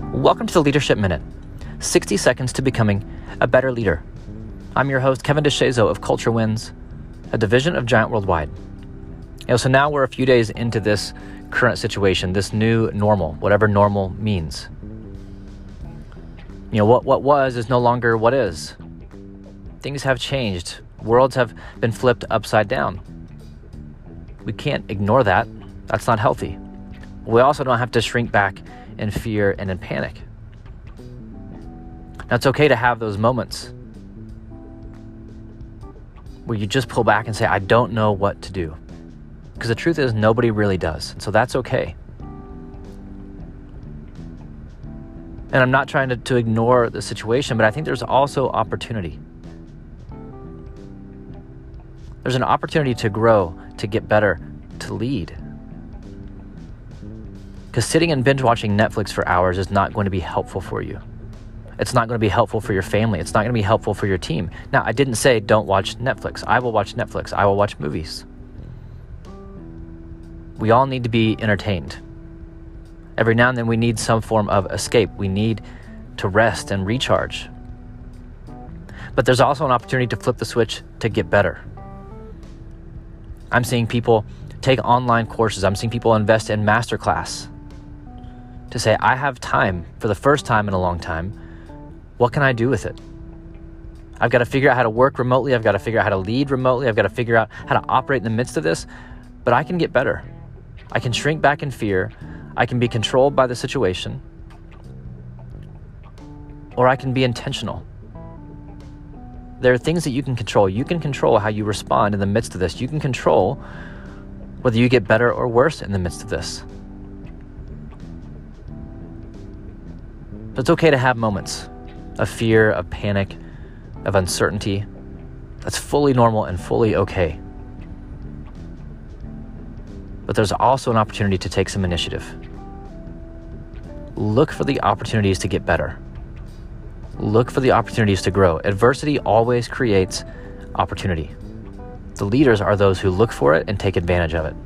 Welcome to the Leadership Minute 60 seconds to becoming a better leader. I'm your host, Kevin DeShazo of Culture Wins, a division of Giant Worldwide. You know, so now we're a few days into this current situation, this new normal, whatever normal means. You know, what, what was is no longer what is. Things have changed, worlds have been flipped upside down. We can't ignore that. That's not healthy. We also don't have to shrink back in fear and in panic. Now, it's okay to have those moments where you just pull back and say, I don't know what to do. Because the truth is, nobody really does. And so that's okay. And I'm not trying to, to ignore the situation, but I think there's also opportunity. There's an opportunity to grow, to get better, to lead. Because sitting and binge watching Netflix for hours is not going to be helpful for you. It's not going to be helpful for your family. It's not going to be helpful for your team. Now, I didn't say don't watch Netflix. I will watch Netflix. I will watch movies. We all need to be entertained. Every now and then, we need some form of escape. We need to rest and recharge. But there's also an opportunity to flip the switch to get better. I'm seeing people take online courses, I'm seeing people invest in masterclass to say, I have time for the first time in a long time. What can I do with it? I've got to figure out how to work remotely. I've got to figure out how to lead remotely. I've got to figure out how to operate in the midst of this. But I can get better. I can shrink back in fear. I can be controlled by the situation. Or I can be intentional. There are things that you can control. You can control how you respond in the midst of this. You can control whether you get better or worse in the midst of this. So it's okay to have moments of fear, of panic, of uncertainty. That's fully normal and fully okay. But there's also an opportunity to take some initiative. Look for the opportunities to get better. Look for the opportunities to grow. Adversity always creates opportunity. The leaders are those who look for it and take advantage of it.